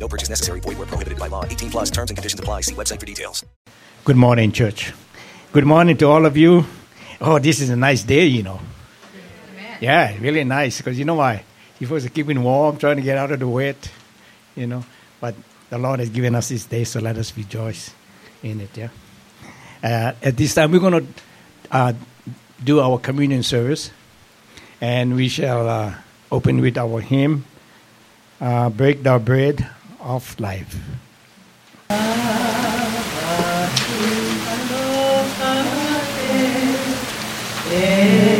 No purchase necessary. Void where prohibited by law. 18 plus terms and conditions apply. See website for details. Good morning, church. Good morning to all of you. Oh, this is a nice day, you know. Yeah, really nice because you know why? You're supposed to warm, trying to get out of the wet, you know. But the Lord has given us this day, so let us rejoice in it, yeah. Uh, at this time, we're going to uh, do our communion service, and we shall uh, open with our hymn, uh, Break the Bread of Life. Oh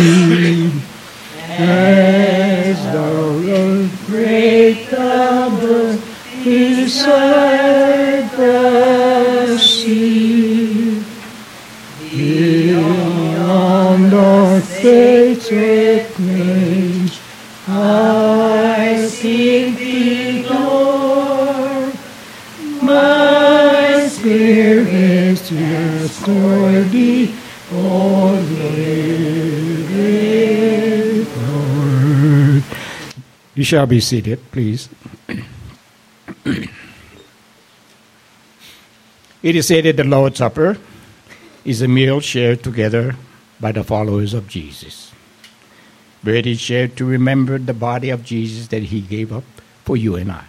You shall be seated, please. It is said that the Lord's Supper is a meal shared together by the followers of Jesus. Bread is shared to remember the body of Jesus that he gave up for you and I.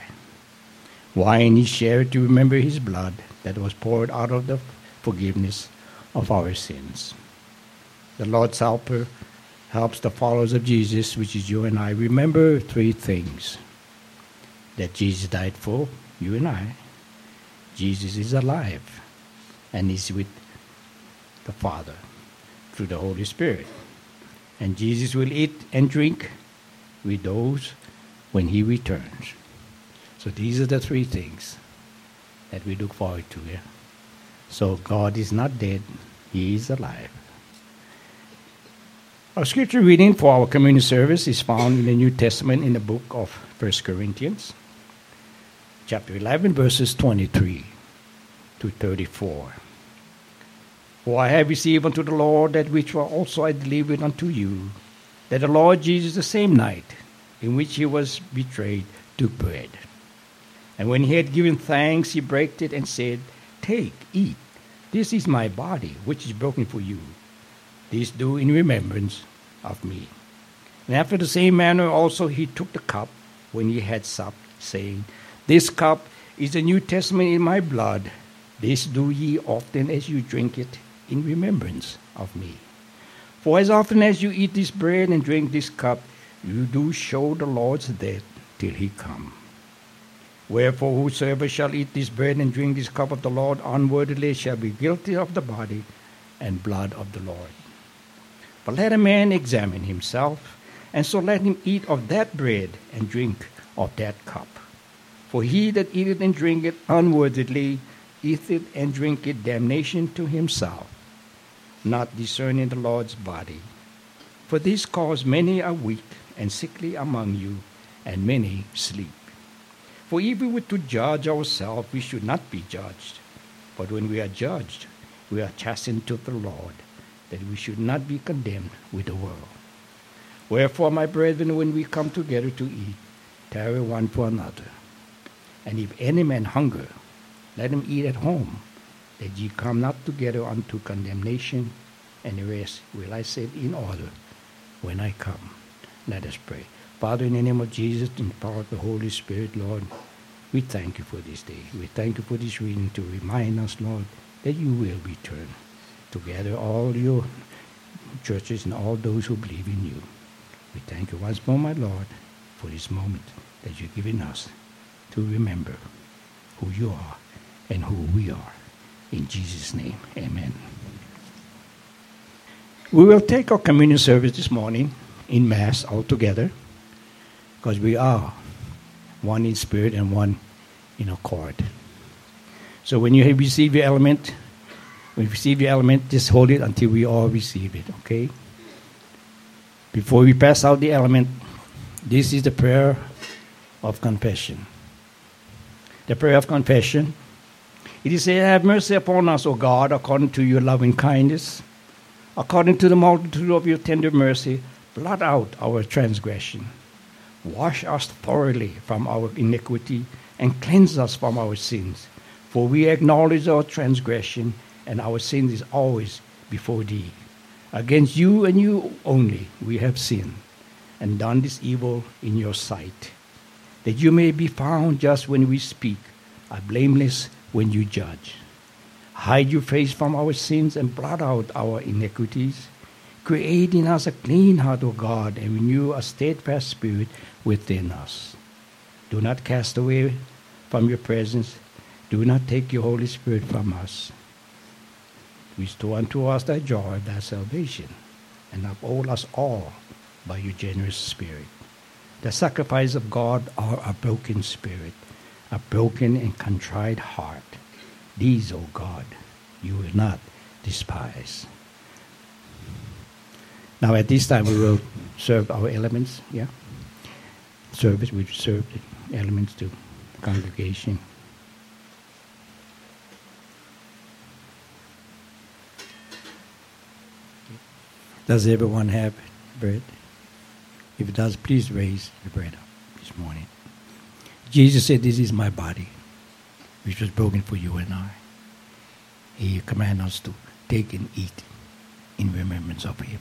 Wine is shared to remember his blood that was poured out of the forgiveness of our sins. The Lord's Supper helps the followers of Jesus, which is you and I, remember three things that Jesus died for you and I. Jesus is alive and is with the Father through the Holy Spirit. And Jesus will eat and drink with those when he returns. So these are the three things that we look forward to. Yeah? So God is not dead, he is alive. Our scripture reading for our community service is found in the New Testament in the book of 1 Corinthians, chapter 11, verses 23 to 34. For I have received unto the Lord that which also I delivered unto you, that the Lord Jesus, the same night in which he was betrayed, took bread. And when he had given thanks, he brake it and said, Take, eat. This is my body, which is broken for you. This do in remembrance of me. And after the same manner also he took the cup when he had supped, saying, This cup is the New Testament in my blood. This do ye often as you drink it in remembrance of me. For as often as you eat this bread and drink this cup, you do show the Lord's death till he come. Wherefore, whosoever shall eat this bread and drink this cup of the Lord unworthily shall be guilty of the body and blood of the Lord. But let a man examine himself, and so let him eat of that bread and drink of that cup. For he that eateth and drinketh unworthily eateth and drinketh damnation to himself, not discerning the Lord's body. For this cause many are weak and sickly among you, and many sleep. For if we were to judge ourselves, we should not be judged. But when we are judged, we are chastened to the Lord, that we should not be condemned with the world. Wherefore, my brethren, when we come together to eat, tarry one for another. And if any man hunger, let him eat at home, that ye come not together unto condemnation, and the rest will I set in order when I come. Let us pray. Father, in the name of Jesus, in the power of the Holy Spirit, Lord, we thank you for this day. We thank you for this reading to remind us, Lord, that you will return to gather all your churches and all those who believe in you. We thank you once more, my Lord, for this moment that you've given us to remember who you are and who we are. In Jesus' name, amen. We will take our communion service this morning in Mass all together because we are one in spirit and one in accord. So when you receive your element, when you receive the element, just hold it until we all receive it, okay? Before we pass out the element, this is the prayer of confession. The prayer of confession. It is said, Have mercy upon us, O God, according to your loving kindness, according to the multitude of your tender mercy, blot out our transgression. Wash us thoroughly from our iniquity and cleanse us from our sins. For we acknowledge our transgression, and our sin is always before thee. Against you and you only we have sinned, and done this evil in your sight, that you may be found just when we speak, are blameless when you judge. Hide your face from our sins and blot out our iniquities. Create in us a clean heart, O God, and renew a steadfast spirit within us. Do not cast away from your presence. Do not take your Holy Spirit from us. Restore unto us thy joy, thy salvation, and uphold us all by your generous spirit. The sacrifice of God are a broken spirit, a broken and contrite heart. These, O God, you will not despise. Now, at this time, we will serve our elements. Yeah, service. We serve the elements to the congregation. Does everyone have bread? If it does, please raise the bread up this morning. Jesus said, This is my body, which was broken for you and I. He commanded us to take and eat in remembrance of him.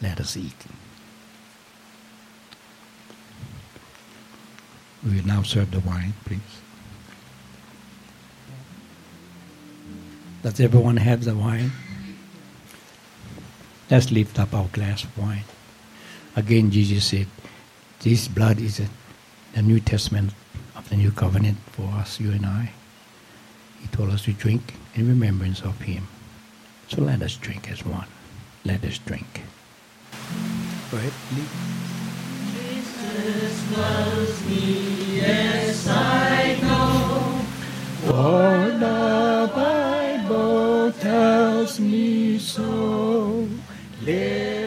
Let us eat. We will now serve the wine, please. Does everyone have the wine? Let's lift up our glass of wine. Again, Jesus said, This blood is a, the New Testament of the New Covenant for us, you and I. He told us to drink in remembrance of Him. So let us drink as one. Let us drink. Go ahead, Lee. Jesus loves me, yes, I know. For the Bible tells me so. Little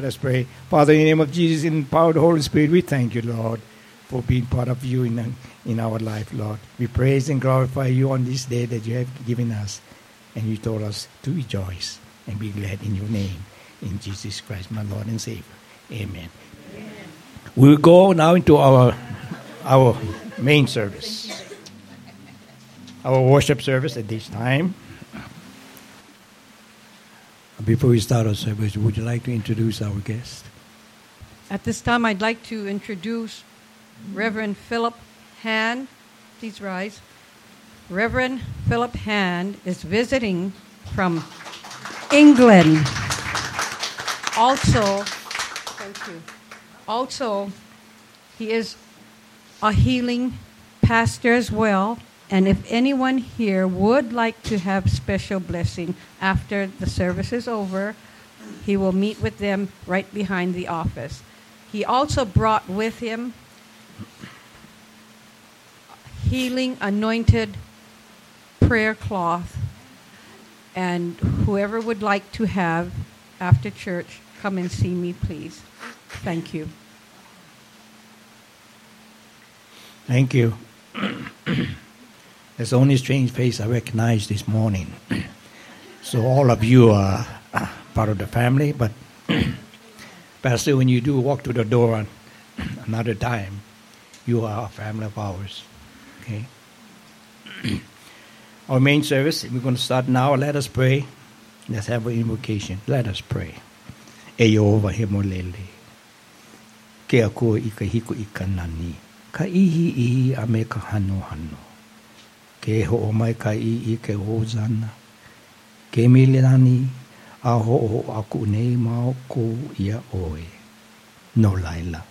Let us pray. Father, in the name of Jesus, in the power of the Holy Spirit, we thank you, Lord, for being part of you in, in our life, Lord. We praise and glorify you on this day that you have given us. And you told us to rejoice and be glad in your name. In Jesus Christ, my Lord and Savior. Amen. Amen. We'll go now into our, our main service. our worship service at this time. Before we start our service, would you like to introduce our guest? At this time, I'd like to introduce Reverend Philip Hand. Please rise. Reverend Philip Hand is visiting from England. Also, thank you. Also, he is a healing pastor as well. And if anyone here would like to have special blessing after the service is over, he will meet with them right behind the office. He also brought with him healing anointed prayer cloth. And whoever would like to have after church, come and see me, please. Thank you. Thank you. There's only strange face I recognize this morning. so all of you are part of the family, but Pastor, when you do walk to the door another time, you are a family of ours. Okay. Our main service, we're going to start now. Let us pray. Let's have an invocation. Let us pray. Eova hemolele. Ke a ko i ka hiko i ka nani. Ka ihi ihi a me ka hano hano. Ke ho o mai kai i i ke hozana. Ke milani a ho o aku nei mao ko ia oe. No laila.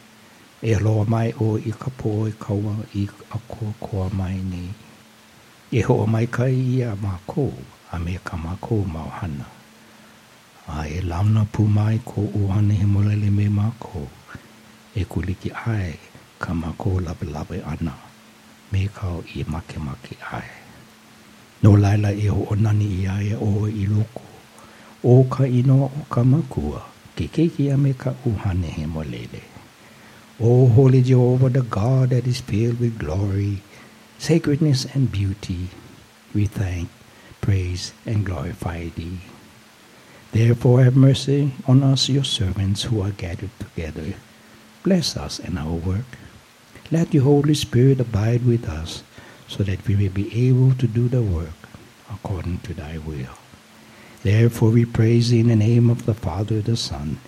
E loa mai o i ka po i kaua i a ko koa mai nei. E ho o mai kai i a mako a me ka mako mau hana. A e launa pu mai ko uhane he molele me mako. E kuliki ai ka mako labe labe ana. Me kau i make make ai. No laila e ho o nani i ai o i loko. O ka ino o ka makua. Ke keiki a me ka uhane he. O Holy Jehovah, the God that is filled with glory, sacredness, and beauty, we thank, praise, and glorify thee. Therefore, have mercy on us, your servants who are gathered together. Bless us and our work. Let your Holy Spirit abide with us so that we may be able to do the work according to thy will. Therefore, we praise in the name of the Father, the Son,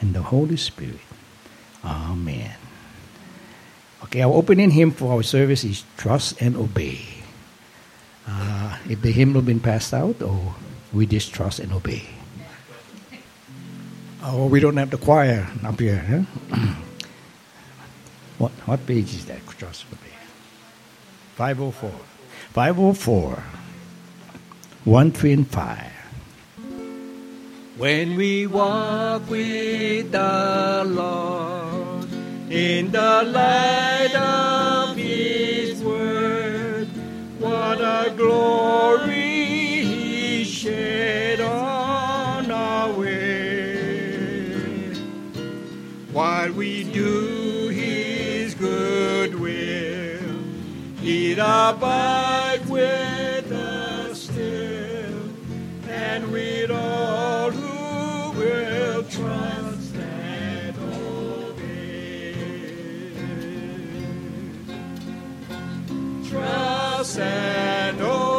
and the Holy Spirit. Amen. Okay, our opening hymn for our service is Trust and Obey. Uh, if the hymn has been passed out, or we just trust and obey. Oh, we don't have the choir up here. Huh? what, what page is that? Obey. 504. 504. 1, 3, and 5. When we walk with the Lord in the light of His Word, what a glory He shed on our way. While we it abides with us still, and with all who will trust and obey. Trust and obey,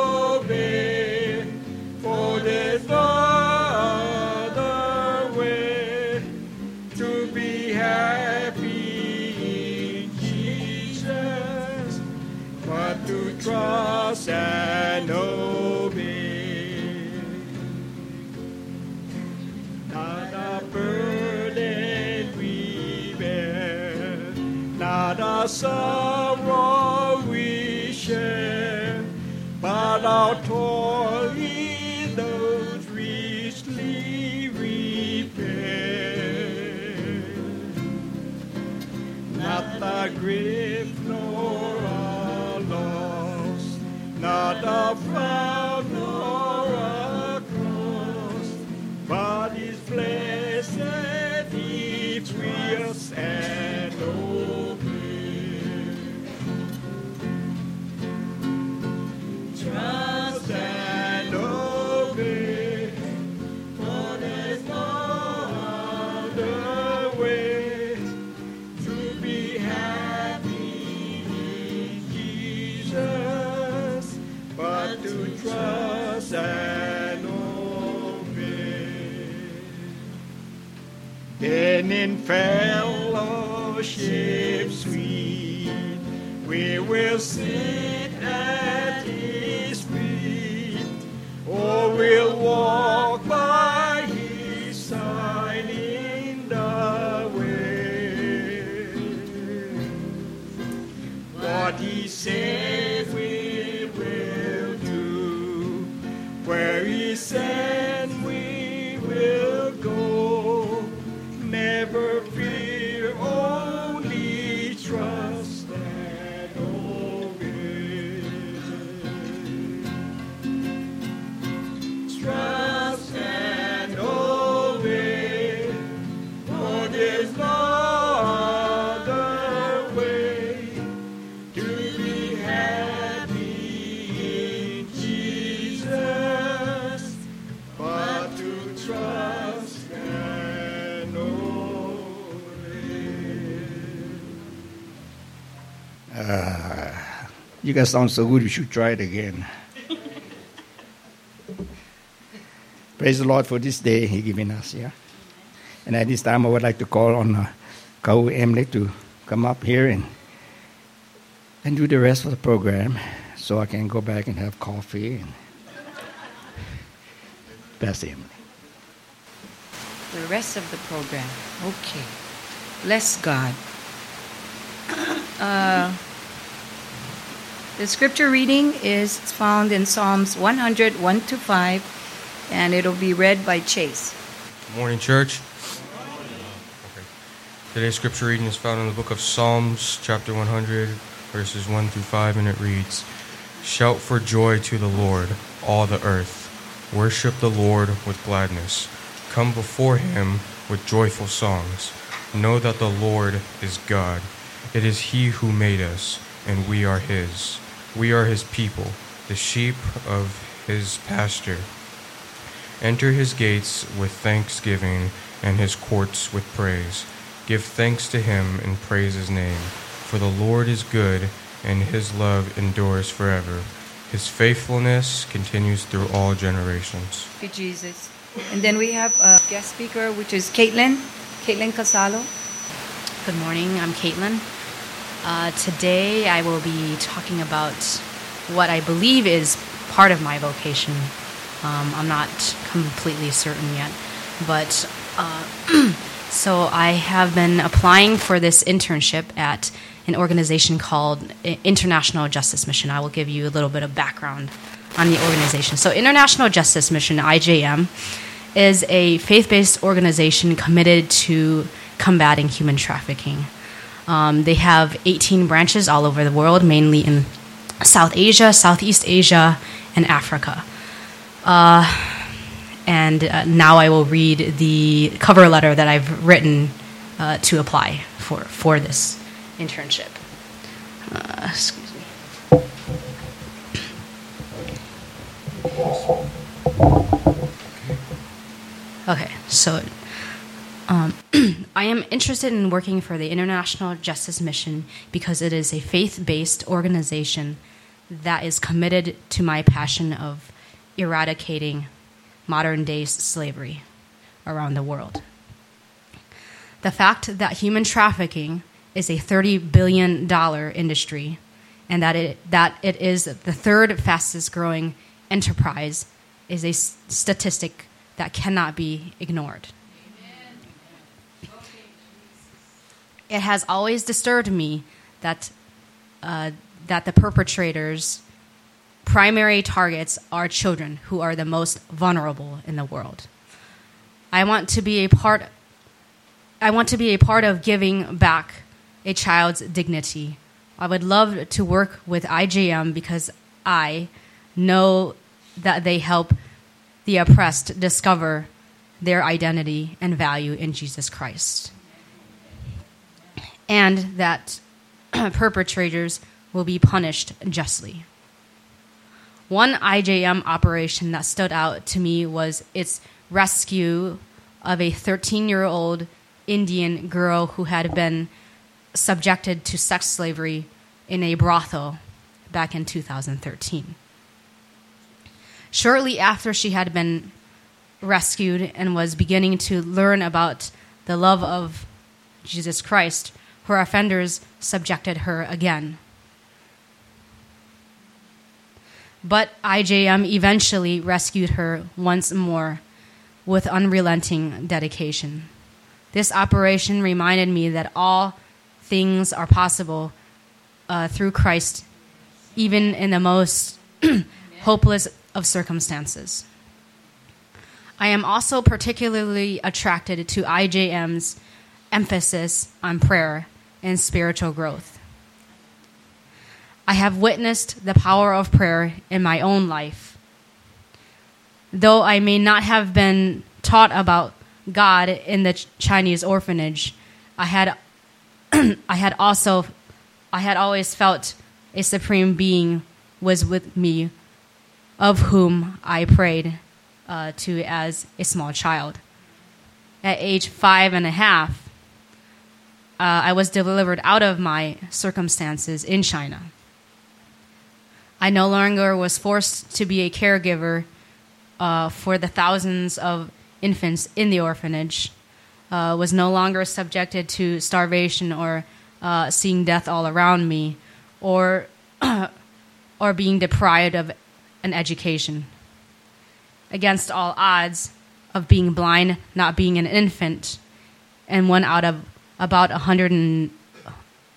Not a burden we bear, not a sorrow we share, but our toil those richly. Not a grief not we will You guys sound so good, you should try it again. Praise the Lord for this day He given us, yeah? And at this time, I would like to call on uh, Kahu Emily to come up here and, and do the rest of the program so I can go back and have coffee. And Pastor Emily. the rest of the program. Okay. Bless God. Uh, the scripture reading is found in Psalms 100, 1 to 5, and it'll be read by Chase. Good Morning, church. Uh, okay. Today's scripture reading is found in the book of Psalms, chapter 100, verses 1 through 5, and it reads Shout for joy to the Lord, all the earth. Worship the Lord with gladness. Come before him with joyful songs. Know that the Lord is God. It is he who made us, and we are his. We are his people, the sheep of his pasture. Enter his gates with thanksgiving and his courts with praise. Give thanks to him and praise his name. For the Lord is good, and his love endures forever. His faithfulness continues through all generations. Thank you, Jesus. And then we have a guest speaker, which is Caitlin, Caitlin Casalo. Good morning, I'm Caitlin. Uh, today I will be talking about what I believe is part of my vocation. Um, I'm not completely certain yet, but uh, so I have been applying for this internship at an organization called International Justice Mission. I will give you a little bit of background on the organization. So, International Justice Mission, IJM, is a faith based organization committed to combating human trafficking. Um, they have 18 branches all over the world, mainly in South Asia, Southeast Asia, and Africa. Uh, and uh, now I will read the cover letter that I've written uh, to apply for, for this internship. Uh, excuse me. Okay, so um, I am interested in working for the International Justice Mission because it is a faith based organization that is committed to my passion of eradicating modern day slavery around the world. The fact that human trafficking is a $30 billion industry and that it, that it is the third fastest growing enterprise is a statistic that cannot be ignored. It has always disturbed me that, uh, that the perpetrators' primary targets are children who are the most vulnerable in the world. I want to be a part I want to be a part of giving back a child's dignity. I would love to work with IJM because I know that they help the oppressed discover their identity and value in Jesus Christ. And that perpetrators will be punished justly. One IJM operation that stood out to me was its rescue of a 13 year old Indian girl who had been subjected to sex slavery in a brothel back in 2013. Shortly after she had been rescued and was beginning to learn about the love of Jesus Christ, her offenders subjected her again. But IJM eventually rescued her once more with unrelenting dedication. This operation reminded me that all things are possible uh, through Christ, even in the most hopeless of circumstances. I am also particularly attracted to IJM's emphasis on prayer and spiritual growth. I have witnessed the power of prayer in my own life. Though I may not have been taught about God in the Chinese orphanage, I had I had also I had always felt a supreme being was with me of whom I prayed uh, to as a small child. At age five and a half, uh, I was delivered out of my circumstances in China. I no longer was forced to be a caregiver uh, for the thousands of infants in the orphanage, uh, was no longer subjected to starvation or uh, seeing death all around me, or, or being deprived of an education. Against all odds of being blind, not being an infant, and one out of about 100 and,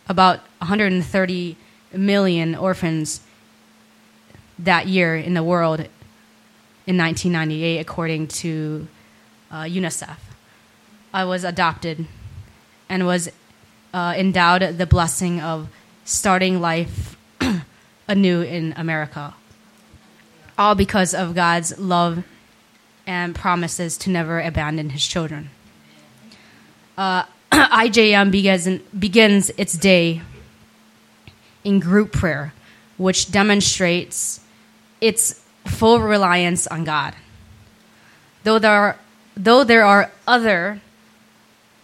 about 130 million orphans that year in the world in 1998, according to uh, UNICEF. I was adopted and was uh, endowed the blessing of starting life anew in America. All because of God's love and promises to never abandon his children. Uh, IJM begins, begins its day in group prayer, which demonstrates its full reliance on God. Though there are, though there are other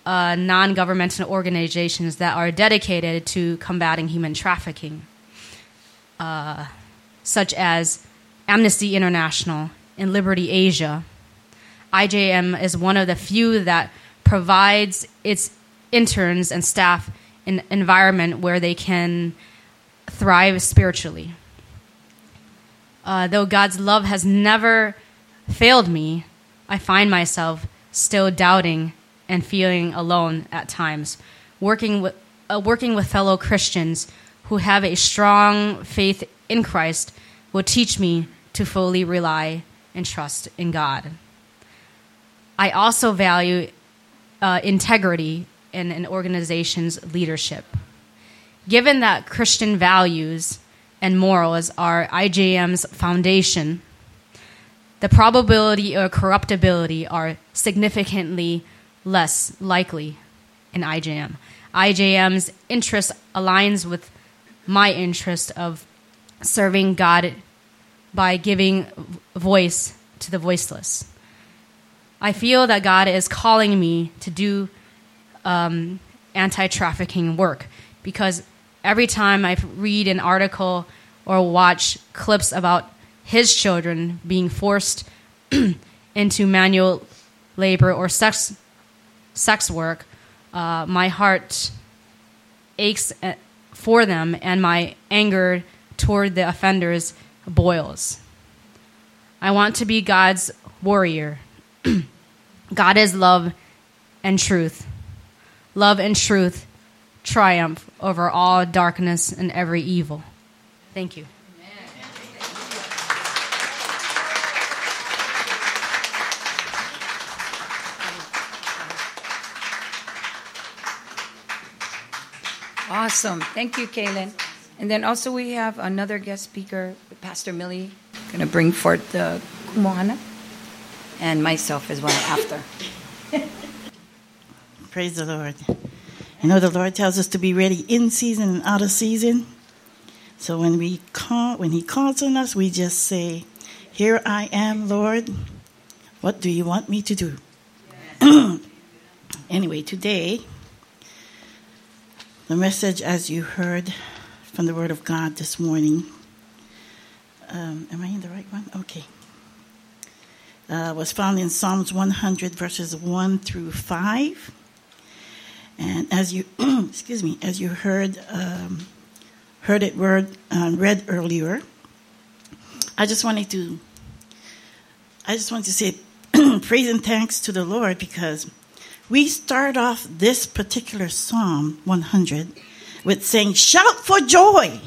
uh, non governmental organizations that are dedicated to combating human trafficking, uh, such as Amnesty International and Liberty Asia. IJM is one of the few that provides its interns and staff an environment where they can thrive spiritually. Uh, though God's love has never failed me, I find myself still doubting and feeling alone at times. Working with, uh, working with fellow Christians who have a strong faith in Christ will teach me to fully rely and trust in God. I also value uh, integrity in an organization's leadership. Given that Christian values and morals are IJM's foundation, the probability of corruptibility are significantly less likely in IJM. IJM's interest aligns with my interest of serving God by giving voice to the voiceless. I feel that God is calling me to do um, anti trafficking work because every time I read an article or watch clips about his children being forced into manual labor or sex sex work, uh, my heart aches uh, for them, and my anger toward the offenders boils. I want to be God's warrior. God is love and truth. Love and truth triumph over all darkness and every evil. Thank you. Awesome. Thank you, Kaylin. And then also we have another guest speaker, Pastor Millie, going to bring forth the kumuhana, and myself as well after. Praise the Lord. I know the Lord tells us to be ready in season and out of season. So when we call, when He calls on us, we just say, "Here I am, Lord. What do you want me to do?" anyway, today, the message, as you heard from the Word of God this morning, um, am I in the right one? Okay. Uh, was found in Psalms 100, verses 1 through 5. And as you, excuse me, as you heard, um, heard it word, uh, read earlier, I just wanted to, I just wanted to say praise and thanks to the Lord because we start off this particular Psalm 100 with saying, shout for joy.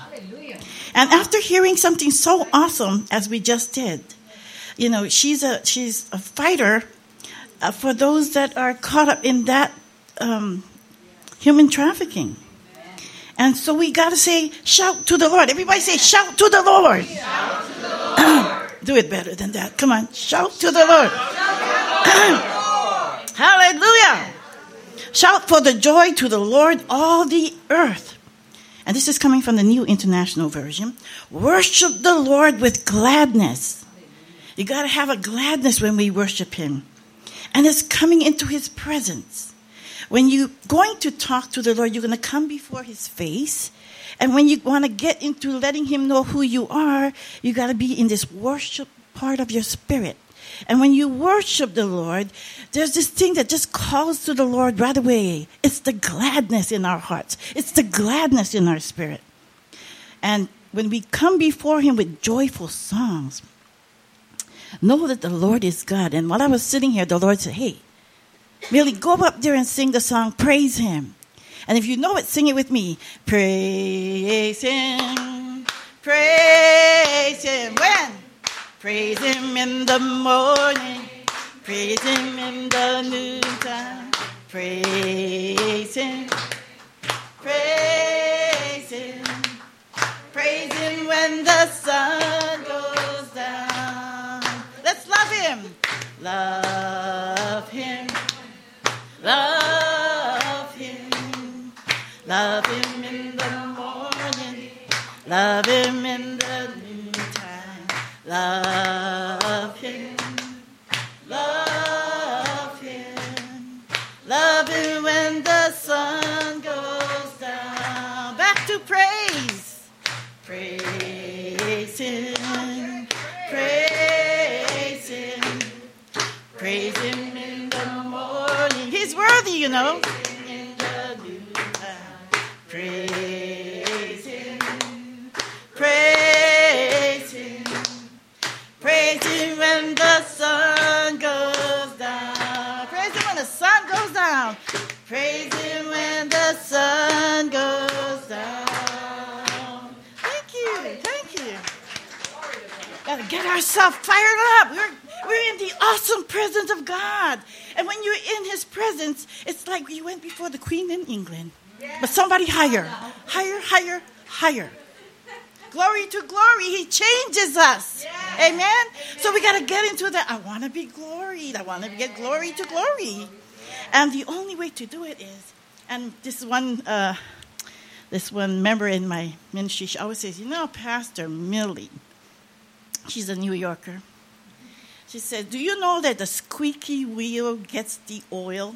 And after hearing something so awesome as we just did, you know, she's a she's a fighter uh, for those that are caught up in that um, human trafficking. And so we got to say, shout to the Lord. Everybody say, shout to the Lord. Do it better than that. Come on, shout to the Lord. Hallelujah. Shout for the joy to the Lord, all the earth. And this is coming from the New International Version. Worship the Lord with gladness. You got to have a gladness when we worship Him. And it's coming into His presence. When you're going to talk to the Lord, you're going to come before His face. And when you want to get into letting Him know who you are, you got to be in this worship part of your spirit. And when you worship the Lord, there's this thing that just calls to the Lord right away. It's the gladness in our hearts, it's the gladness in our spirit. And when we come before Him with joyful songs, know that the Lord is God. And while I was sitting here, the Lord said, Hey, Millie, go up there and sing the song, Praise Him. And if you know it, sing it with me. Praise Him, praise Him. When? Praise Him in the morning, praise Him in the noontime. Praise Him, praise Him, praise Him when the sun goes love Him, love Him, love Him in the morning, love Him in the noontime, love Him, love Him, love Him when the sun goes down. Back to praise, praise Him, Worthy, you know. Praise Him. Praise him when the sun goes down. Praise him when the sun goes down. Praise him when the sun goes down. Thank you. Thank you. Gotta get ourselves fired up. We're, we're in the awesome presence of God. And when you're in his presence, it's like you went before the queen in England. But somebody higher. Higher, higher, higher. Glory to glory. He changes us. Amen. So we got to get into that. I want to be gloried. I want to get glory to glory. And the only way to do it is, and this one, uh, this one member in my ministry, she always says, you know, Pastor Millie, she's a New Yorker. She said, do you know that the squeaky wheel gets the oil?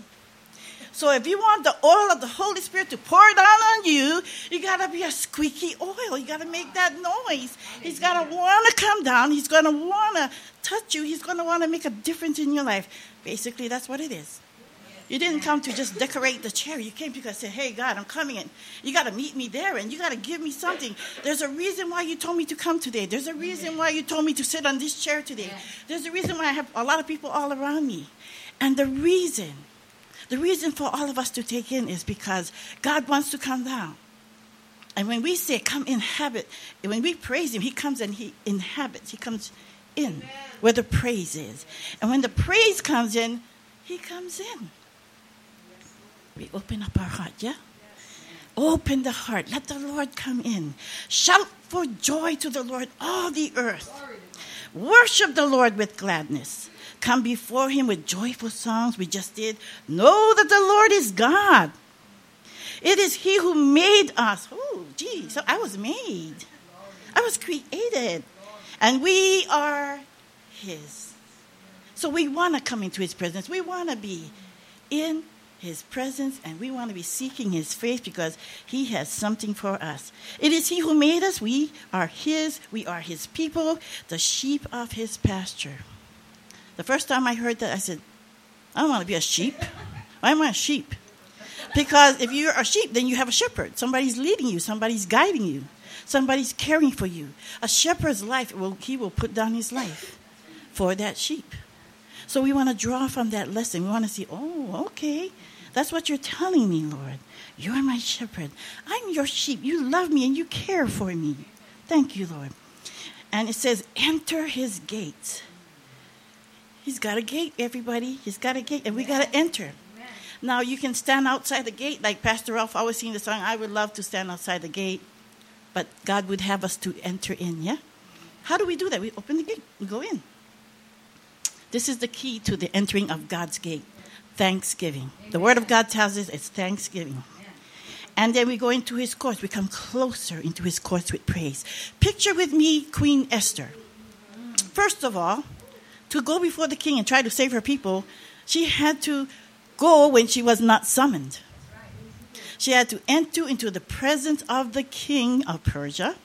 So if you want the oil of the Holy Spirit to pour down on you, you gotta be a squeaky oil. You gotta make that noise. He's gotta wanna come down. He's gonna wanna touch you. He's gonna wanna make a difference in your life. Basically, that's what it is. You didn't come to just decorate the chair. You came because said, "Hey God, I'm coming in. You got to meet me there, and you got to give me something." There's a reason why you told me to come today. There's a reason why you told me to sit on this chair today. There's a reason why I have a lot of people all around me, and the reason, the reason for all of us to take in is because God wants to come down. And when we say, "Come inhabit," when we praise Him, He comes and He inhabits. He comes in where the praise is, and when the praise comes in, He comes in. We open up our heart, yeah? Open the heart. Let the Lord come in. Shout for joy to the Lord, all the earth. Worship the Lord with gladness. Come before Him with joyful songs. We just did. Know that the Lord is God. It is He who made us. Oh, gee, so I was made. I was created. And we are His. So we want to come into His presence. We want to be in his presence and we want to be seeking his face because he has something for us. It is he who made us. We are his. We are his people, the sheep of his pasture. The first time I heard that, I said, I don't want to be a sheep. Why am I a sheep? Because if you're a sheep, then you have a shepherd. Somebody's leading you, somebody's guiding you, somebody's caring for you. A shepherd's life, will, he will put down his life for that sheep. So we want to draw from that lesson. We want to see, oh, okay, that's what you're telling me, Lord. You're my shepherd. I'm your sheep. You love me and you care for me. Thank you, Lord. And it says, enter his gates. He's got a gate, everybody. He's got a gate, and we got to enter. Now, you can stand outside the gate, like Pastor Ralph always sing the song, I would love to stand outside the gate, but God would have us to enter in, yeah? How do we do that? We open the gate, we go in. This is the key to the entering of God's gate thanksgiving. The Word of God tells us it's thanksgiving. And then we go into his courts. We come closer into his courts with praise. Picture with me Queen Esther. First of all, to go before the king and try to save her people, she had to go when she was not summoned. She had to enter into the presence of the king of Persia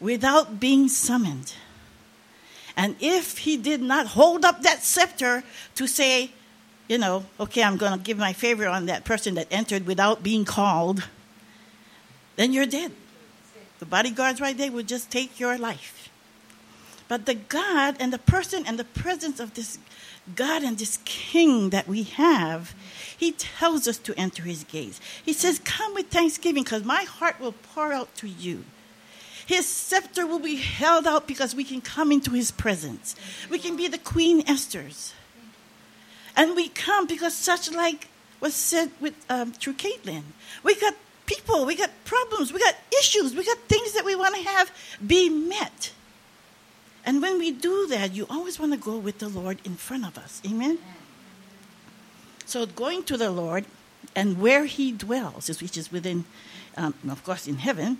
without being summoned. And if he did not hold up that scepter to say, you know, okay, I'm going to give my favor on that person that entered without being called, then you're dead. The bodyguards right there would just take your life. But the God and the person and the presence of this God and this King that we have, He tells us to enter His gates. He says, Come with thanksgiving because my heart will pour out to you. His scepter will be held out because we can come into His presence. We can be the Queen Esther's. And we come because, such like was said with um, through Caitlin, we got people, we got problems, we got issues, we got things that we want to have be met. And when we do that, you always want to go with the Lord in front of us. Amen? So going to the Lord and where He dwells, which is within, um, of course, in heaven,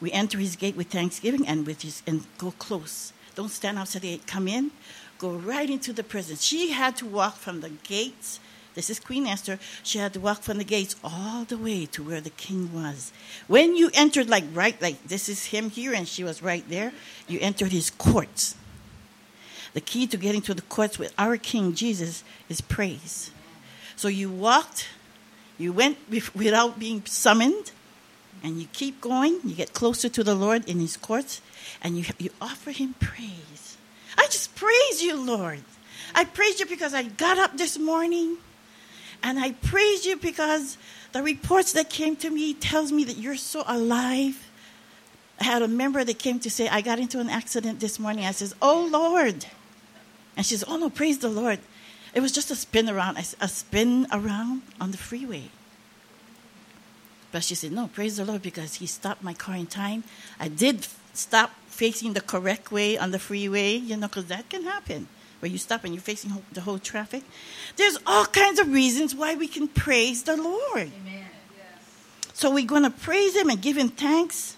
we enter His gate with thanksgiving and with His and go close. Don't stand outside the gate. Come in, go right into the presence. She had to walk from the gates. This is Queen Esther. She had to walk from the gates all the way to where the king was. When you entered, like right, like this is him here, and she was right there, you entered his courts. The key to getting to the courts with our King Jesus is praise. So you walked, you went without being summoned, and you keep going. You get closer to the Lord in his courts, and you, you offer him praise. I just praise you, Lord. I praise you because I got up this morning and I praise you because the reports that came to me tells me that you're so alive. I had a member that came to say, I got into an accident this morning. I says, Oh Lord. And she says, Oh no, praise the Lord. It was just a spin around, a spin around on the freeway. But she said, No, praise the Lord because he stopped my car in time. I did stop facing the correct way on the freeway, you know, because that can happen where you stop and you're facing the whole traffic. There's all kinds of reasons why we can praise the Lord. Amen. Yes. So we're going to praise Him and give Him thanks.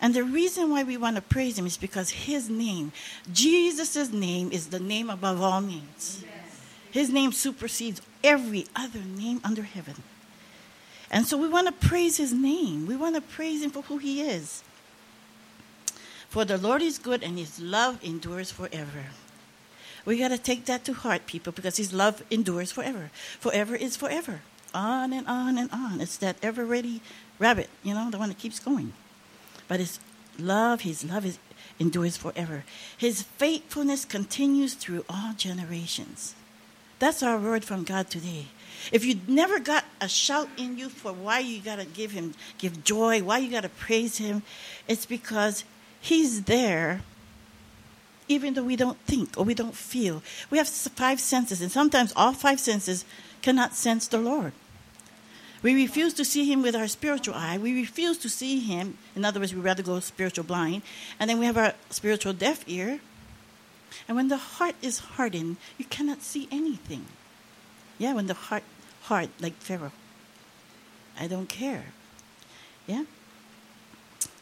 And the reason why we want to praise Him is because His name, Jesus' name, is the name above all names. Yes. His name supersedes every other name under heaven. And so we want to praise His name. We want to praise Him for who He is. For the Lord is good and His love endures forever. We got to take that to heart, people, because His love endures forever. Forever is forever. On and on and on. It's that ever ready rabbit, you know, the one that keeps going. But His love, His love is, endures forever. His faithfulness continues through all generations. That's our word from God today. If you never got a shout in you for why you got to give Him, give joy, why you got to praise Him, it's because He's there even though we don't think or we don't feel. We have five senses, and sometimes all five senses cannot sense the Lord. We refuse to see Him with our spiritual eye. We refuse to see Him. In other words, we rather go spiritual blind. And then we have our spiritual deaf ear. And when the heart is hardened, you cannot see anything. Yeah, when the heart hard like Pharaoh. I don't care. Yeah?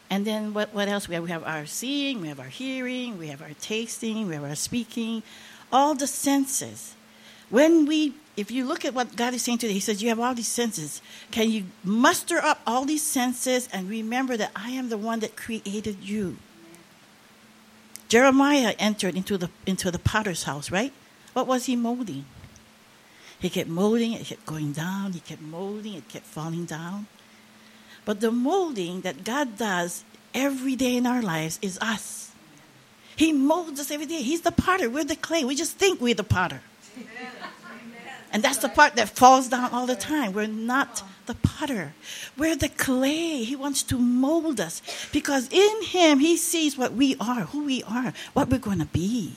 And then what, what else? We have, we have our seeing, we have our hearing, we have our tasting, we have our speaking, all the senses. When we, if you look at what God is saying today, He says, You have all these senses. Can you muster up all these senses and remember that I am the one that created you? Jeremiah entered into the, into the potter's house, right? What was he molding? He kept molding it, kept going down, he kept molding, it kept falling down. But the molding that God does every day in our lives is us. He molds us every day. He's the potter, we're the clay. We just think we're the potter. And that's the part that falls down all the time. We're not the potter. We're the clay. He wants to mold us because in Him, He sees what we are, who we are, what we're going to be.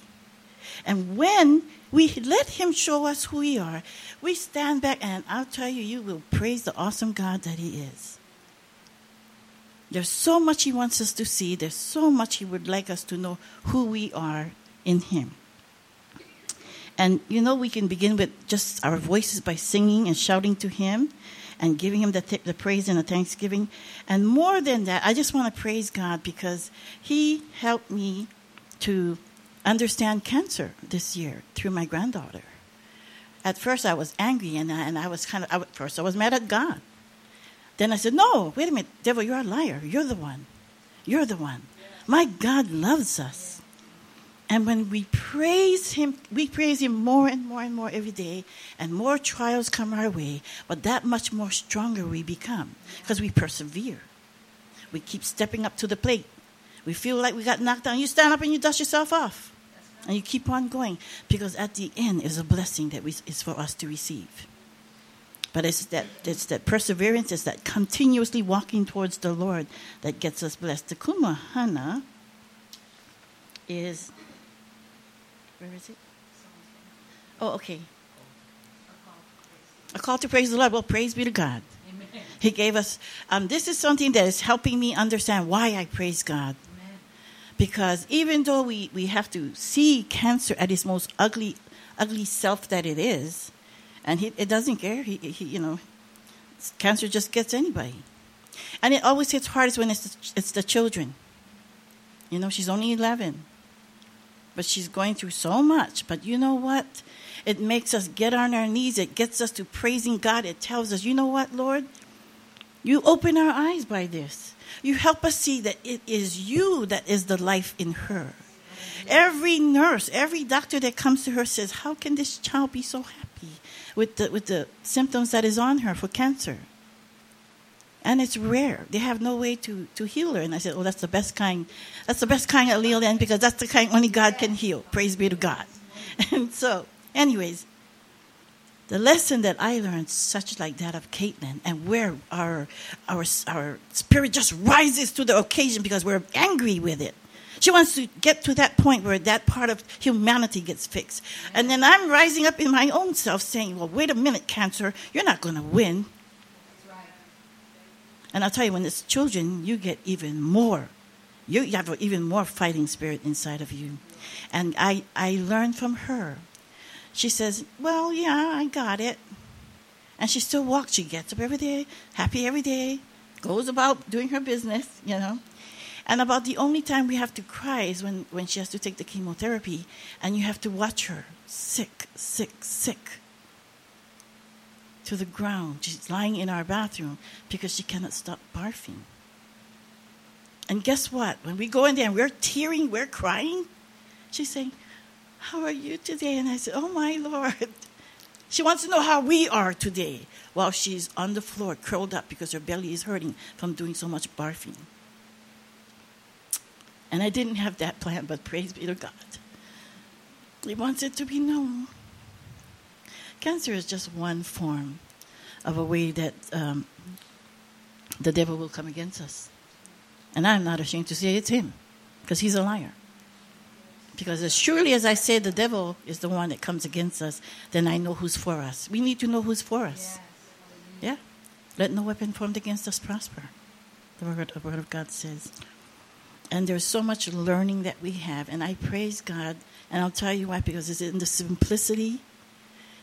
And when we let Him show us who we are, we stand back and I'll tell you, you will praise the awesome God that He is. There's so much He wants us to see, there's so much He would like us to know who we are in Him. And you know, we can begin with just our voices by singing and shouting to Him and giving Him the, th- the praise and the thanksgiving. And more than that, I just want to praise God because He helped me to understand cancer this year through my granddaughter. At first, I was angry and I, and I was kind of, at first, I was mad at God. Then I said, No, wait a minute, devil, you're a liar. You're the one. You're the one. My God loves us. And when we praise Him, we praise Him more and more and more every day, and more trials come our way, but that much more stronger we become because we persevere. We keep stepping up to the plate. We feel like we got knocked down. You stand up and you dust yourself off. And you keep on going because at the end is a blessing that is for us to receive. But it's that, it's that perseverance, it's that continuously walking towards the Lord that gets us blessed. The Kumuhana is, where is it? Oh, okay. A call to praise the Lord. Well, praise be to God. He gave us, um, this is something that is helping me understand why I praise God. Because even though we, we have to see cancer at its most ugly, ugly self that it is, and he, it doesn't care, he, he, you know, cancer just gets anybody. And it always hits hardest when it's the, it's the children. You know, she's only 11, but she's going through so much. But you know what? It makes us get on our knees. It gets us to praising God. It tells us, you know what, Lord? You open our eyes by this. You help us see that it is you that is the life in her. Every nurse, every doctor that comes to her says, How can this child be so happy with the, with the symptoms that is on her for cancer? And it's rare. They have no way to, to heal her. And I said, Oh, that's the best kind. That's the best kind of Leland because that's the kind only God can heal. Praise be to God. And so, anyways, the lesson that I learned, such like that of Caitlin, and where our, our, our spirit just rises to the occasion because we're angry with it. She wants to get to that point where that part of humanity gets fixed. And then I'm rising up in my own self saying, well, wait a minute, cancer, you're not going to win. And I'll tell you, when it's children, you get even more. You, have even more fighting spirit inside of you. And I, I learned from her she says, Well, yeah, I got it. And she still walks. She gets up every day, happy every day, goes about doing her business, you know. And about the only time we have to cry is when, when she has to take the chemotherapy and you have to watch her sick, sick, sick to the ground. She's lying in our bathroom because she cannot stop barfing. And guess what? When we go in there and we're tearing, we're crying, she's saying, how are you today? And I said, Oh my Lord. She wants to know how we are today while she's on the floor, curled up because her belly is hurting from doing so much barfing. And I didn't have that plan, but praise be to God. He wants it to be known. Cancer is just one form of a way that um, the devil will come against us. And I'm not ashamed to say it's him, because he's a liar. Because as surely as I say the devil is the one that comes against us, then I know who's for us. We need to know who's for us. Yeah. Let no weapon formed against us prosper. The word, the word of God says. And there's so much learning that we have. And I praise God. And I'll tell you why, because it's in the simplicity,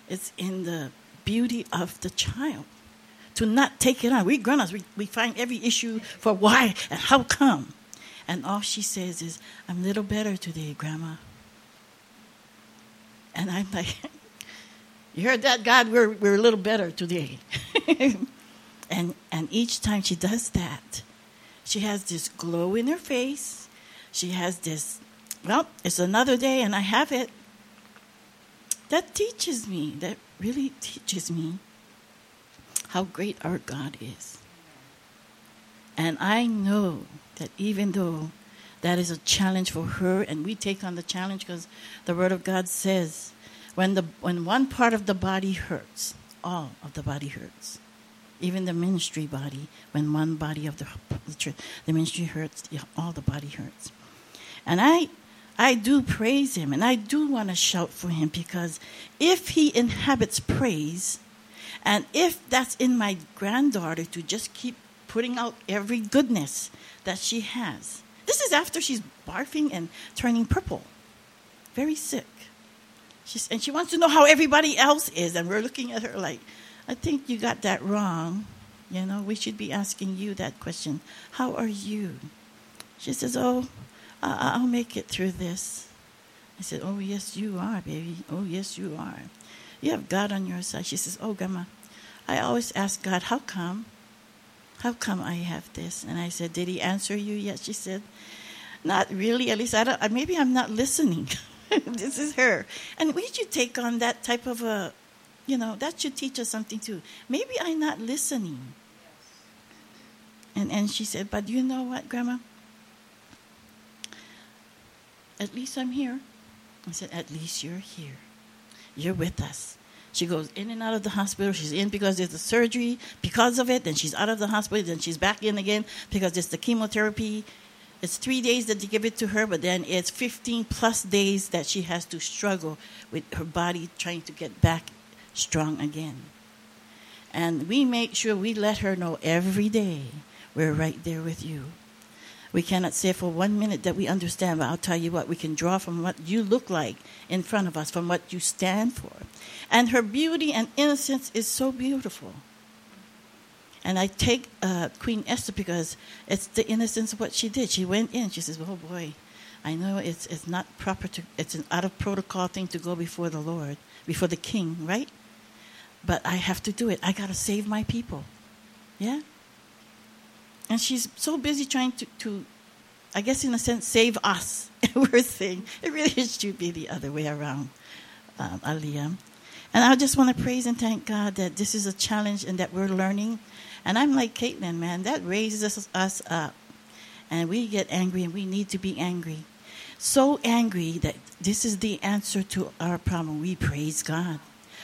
it's in the beauty of the child. To not take it on. We grown ups, we, we find every issue for why and how come. And all she says is, I'm a little better today, Grandma. And I'm like, You heard that, God? We're, we're a little better today. and, and each time she does that, she has this glow in her face. She has this, well, it's another day and I have it. That teaches me that really teaches me how great our God is. And I know that even though that is a challenge for her, and we take on the challenge because the Word of God says when, the, when one part of the body hurts, all of the body hurts. Even the ministry body, when one body of the, the ministry hurts, all the body hurts. And I, I do praise him, and I do want to shout for him because if he inhabits praise, and if that's in my granddaughter to just keep putting out every goodness that she has, this is after she's barfing and turning purple, very sick. She's, and she wants to know how everybody else is, and we're looking at her like, I think you got that wrong. You know, we should be asking you that question. How are you? She says, Oh, I'll make it through this. I said, Oh, yes, you are, baby. Oh, yes, you are. You have God on your side. She says, Oh, Grandma, I always ask God, How come? How come I have this? And I said, Did he answer you yet? She said, Not really. At least I don't, maybe I'm not listening. this is her. And we should take on that type of a, you know, that should teach us something too. Maybe I'm not listening. And, and she said, But you know what, Grandma? At least I'm here. I said, At least you're here. You're with us. She goes in and out of the hospital. She's in because there's a surgery because of it. Then she's out of the hospital. Then she's back in again because it's the chemotherapy. It's three days that they give it to her, but then it's 15 plus days that she has to struggle with her body trying to get back strong again. And we make sure we let her know every day we're right there with you. We cannot say for one minute that we understand, but I'll tell you what, we can draw from what you look like in front of us, from what you stand for. And her beauty and innocence is so beautiful. And I take uh, Queen Esther because it's the innocence of what she did. She went in. She says, "Oh boy, I know it's it's not proper to. It's an out of protocol thing to go before the Lord, before the King, right? But I have to do it. I got to save my people. Yeah. And she's so busy trying to, to, I guess in a sense, save us. We're saying it really should be the other way around, um, Aliyah. And I just want to praise and thank God that this is a challenge and that we're learning. And I'm like Caitlin, man, that raises us up. And we get angry and we need to be angry. So angry that this is the answer to our problem. We praise God.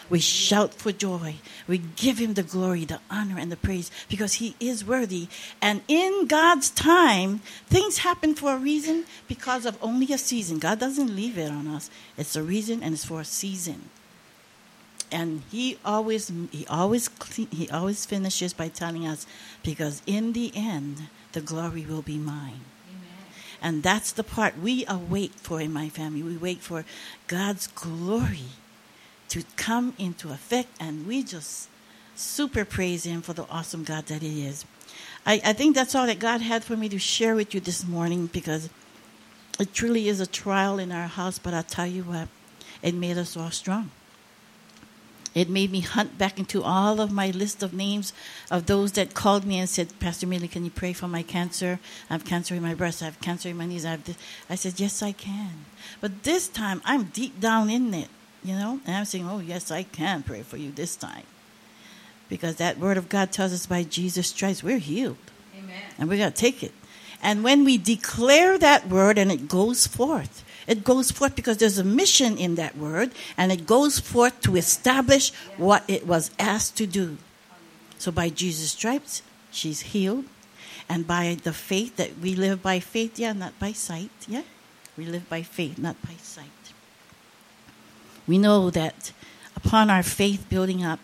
We shout for joy. We give him the glory, the honor, and the praise because he is worthy. And in God's time, things happen for a reason because of only a season. God doesn't leave it on us. It's a reason and it's for a season and he always he always he always finishes by telling us because in the end the glory will be mine Amen. and that's the part we await for in my family we wait for god's glory to come into effect and we just super praise him for the awesome god that he is I, I think that's all that god had for me to share with you this morning because it truly is a trial in our house but i tell you what it made us all strong it made me hunt back into all of my list of names of those that called me and said, Pastor Millie, can you pray for my cancer? I have cancer in my breast. I have cancer in my knees. I have this. I said, yes, I can. But this time, I'm deep down in it, you know? And I'm saying, oh, yes, I can pray for you this time. Because that word of God tells us by Jesus' Christ, we're healed. Amen. And we got to take it. And when we declare that word and it goes forth, it goes forth because there's a mission in that word, and it goes forth to establish what it was asked to do. So by Jesus' stripes, she's healed. And by the faith that we live by faith, yeah, not by sight, yeah? We live by faith, not by sight. We know that upon our faith building up,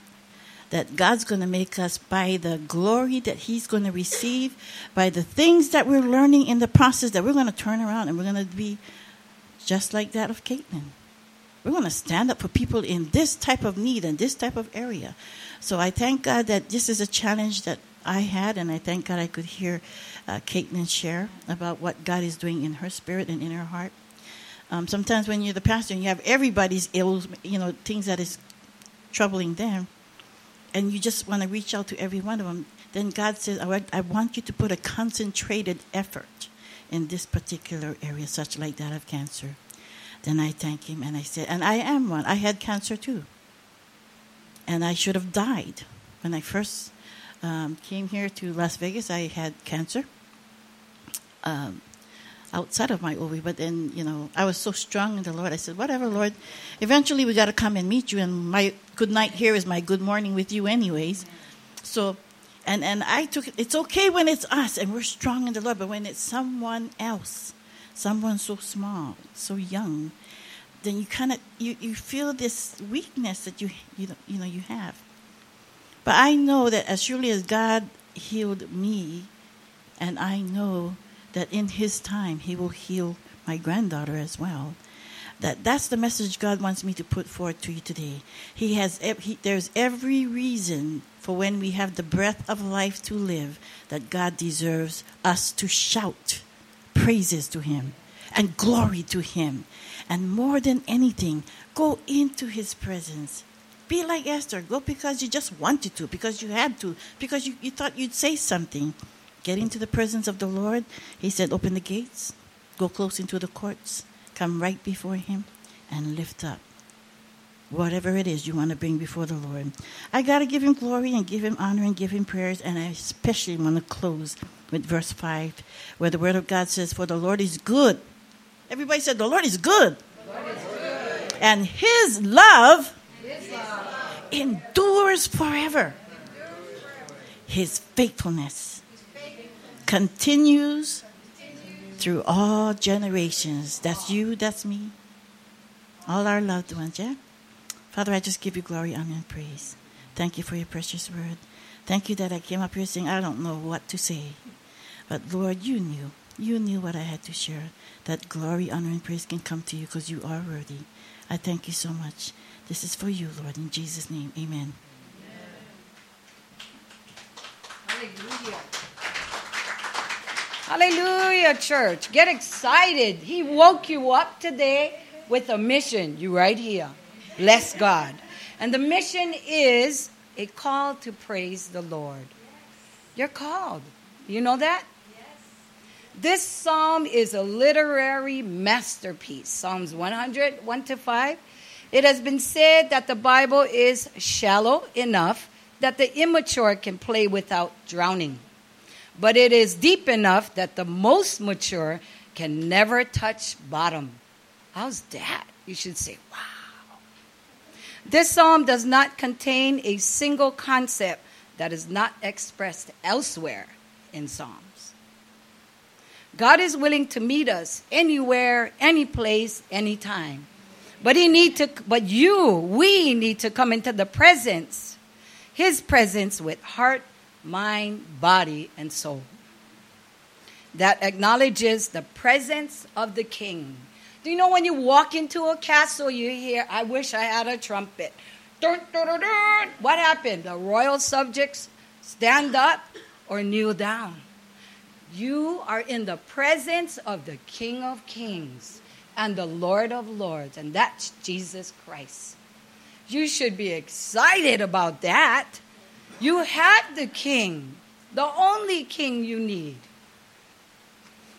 that God's going to make us by the glory that He's going to receive, by the things that we're learning in the process, that we're going to turn around and we're going to be just like that of Caitlin. We're going to stand up for people in this type of need and this type of area. So I thank God that this is a challenge that I had, and I thank God I could hear uh, Caitlin share about what God is doing in her spirit and in her heart. Um, sometimes when you're the pastor and you have everybody's ills, you know, things that is troubling them, and you just want to reach out to every one of them, then God says, I want you to put a concentrated effort in this particular area, such like that of cancer. Then I thank him and I said, and I am one. I had cancer too. and I should have died. When I first um, came here to Las Vegas, I had cancer um, outside of my ovary. But then, you know, I was so strong in the Lord. I said, whatever, Lord. Eventually, we got to come and meet you. And my good night here is my good morning with you, anyways. So, and, and I took it, it's okay when it's us and we're strong in the Lord, but when it's someone else, someone so small, so young, then you kind of you, you feel this weakness that you you know, you know you have. But I know that as surely as God healed me, and I know that in His time He will heal my granddaughter as well. That that's the message God wants me to put forth to you today. He has he, there's every reason for when we have the breath of life to live that God deserves us to shout praises to Him and glory to Him. And more than anything, go into His presence. Be like Esther. Go because you just wanted to, because you had to, because you, you thought you'd say something. Get into the presence of the Lord. He said, Open the gates, go close into the courts, come right before Him, and lift up whatever it is you want to bring before the Lord. I got to give Him glory and give Him honor and give Him prayers, and I especially want to close with verse 5, where the Word of God says, For the Lord is good. Everybody said, The Lord is good. And His love, His love. endures forever. His faithfulness continues through all generations. That's you, that's me, all our loved ones, yeah? Father, I just give you glory, honor, and praise. Thank you for your precious word. Thank you that I came up here saying, I don't know what to say. But Lord, you knew. You knew what I had to share. That glory, honor, and praise can come to you because you are worthy. I thank you so much. This is for you, Lord. In Jesus' name, amen. Hallelujah, church. Get excited. He woke you up today with a mission. You right here. Bless God. And the mission is a call to praise the Lord. You're called. You know that? This psalm is a literary masterpiece. Psalms 100, 1 to 5. It has been said that the Bible is shallow enough that the immature can play without drowning. But it is deep enough that the most mature can never touch bottom. How's that? You should say, wow. This psalm does not contain a single concept that is not expressed elsewhere in Psalms. God is willing to meet us anywhere, any place, anytime. But he need to but you, we need to come into the presence, his presence with heart, mind, body, and soul. That acknowledges the presence of the king. Do you know when you walk into a castle, you hear, I wish I had a trumpet. Dun, dun, dun, dun. What happened? The royal subjects stand up or kneel down. You are in the presence of the King of Kings and the Lord of Lords, and that's Jesus Christ. You should be excited about that. You have the King, the only King you need.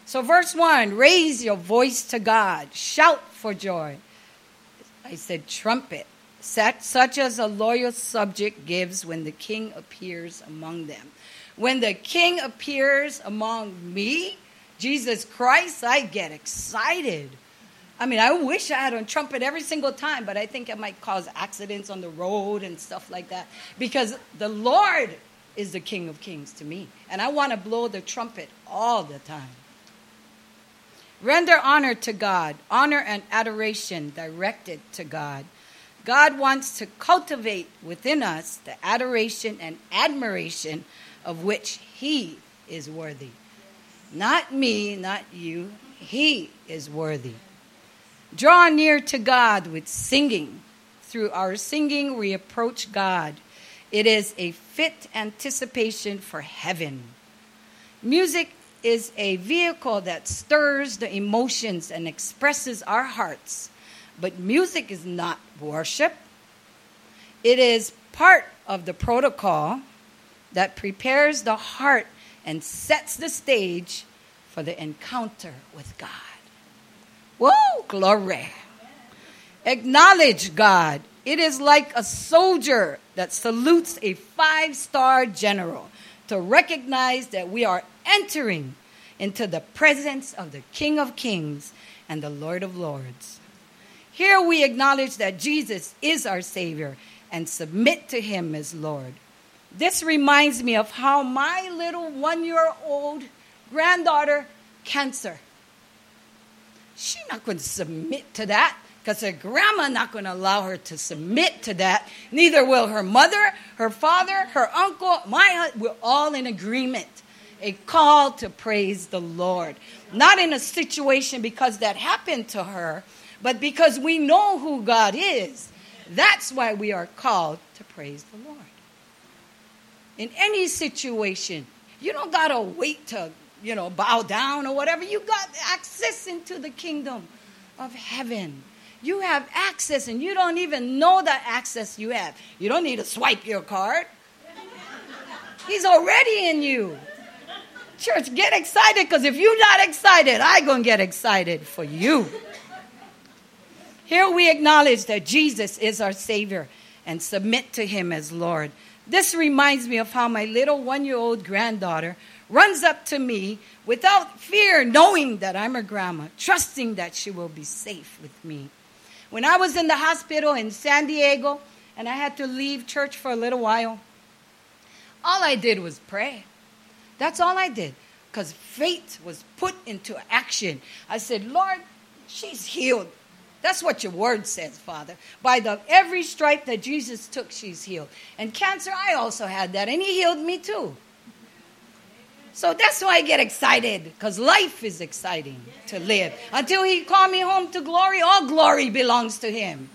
So, verse 1 raise your voice to God, shout for joy. I said, trumpet, such as a loyal subject gives when the king appears among them. When the king appears among me, Jesus Christ, I get excited. I mean, I wish I had a trumpet every single time, but I think it might cause accidents on the road and stuff like that because the Lord is the King of Kings to me. And I want to blow the trumpet all the time. Render honor to God, honor and adoration directed to God. God wants to cultivate within us the adoration and admiration of which He is worthy. Not me, not you. He is worthy. Draw near to God with singing. Through our singing, we approach God. It is a fit anticipation for heaven. Music is a vehicle that stirs the emotions and expresses our hearts. But music is not worship, it is part of the protocol that prepares the heart and sets the stage for the encounter with God. Whoa, glory. Acknowledge God It is like a soldier that salutes a five star general to recognize that we are entering into the presence of the King of Kings and the Lord of Lords. Here we acknowledge that Jesus is our Savior and submit to Him as Lord. This reminds me of how my little one year old granddaughter, Cancer, she's not going to submit to that because her grandma not going to allow her to submit to that. Neither will her mother, her father, her uncle, my we're all in agreement. A call to praise the Lord. Not in a situation because that happened to her, but because we know who God is. That's why we are called to praise the Lord. In any situation, you don't got to wait to, you know, bow down or whatever. You got access into the kingdom of heaven. You have access and you don't even know the access you have. You don't need to swipe your card. He's already in you. Church, get excited because if you're not excited, I'm going to get excited for you. Here we acknowledge that Jesus is our Savior and submit to Him as Lord. This reminds me of how my little one year old granddaughter runs up to me without fear, knowing that I'm her grandma, trusting that she will be safe with me. When I was in the hospital in San Diego and I had to leave church for a little while, all I did was pray. That's all I did because faith was put into action. I said, Lord, she's healed. That's what your word says, Father. By the every stripe that Jesus took, she's healed. And cancer, I also had that, and He healed me too. So that's why I get excited, because life is exciting to live. Until He call me home to glory, all glory belongs to Him.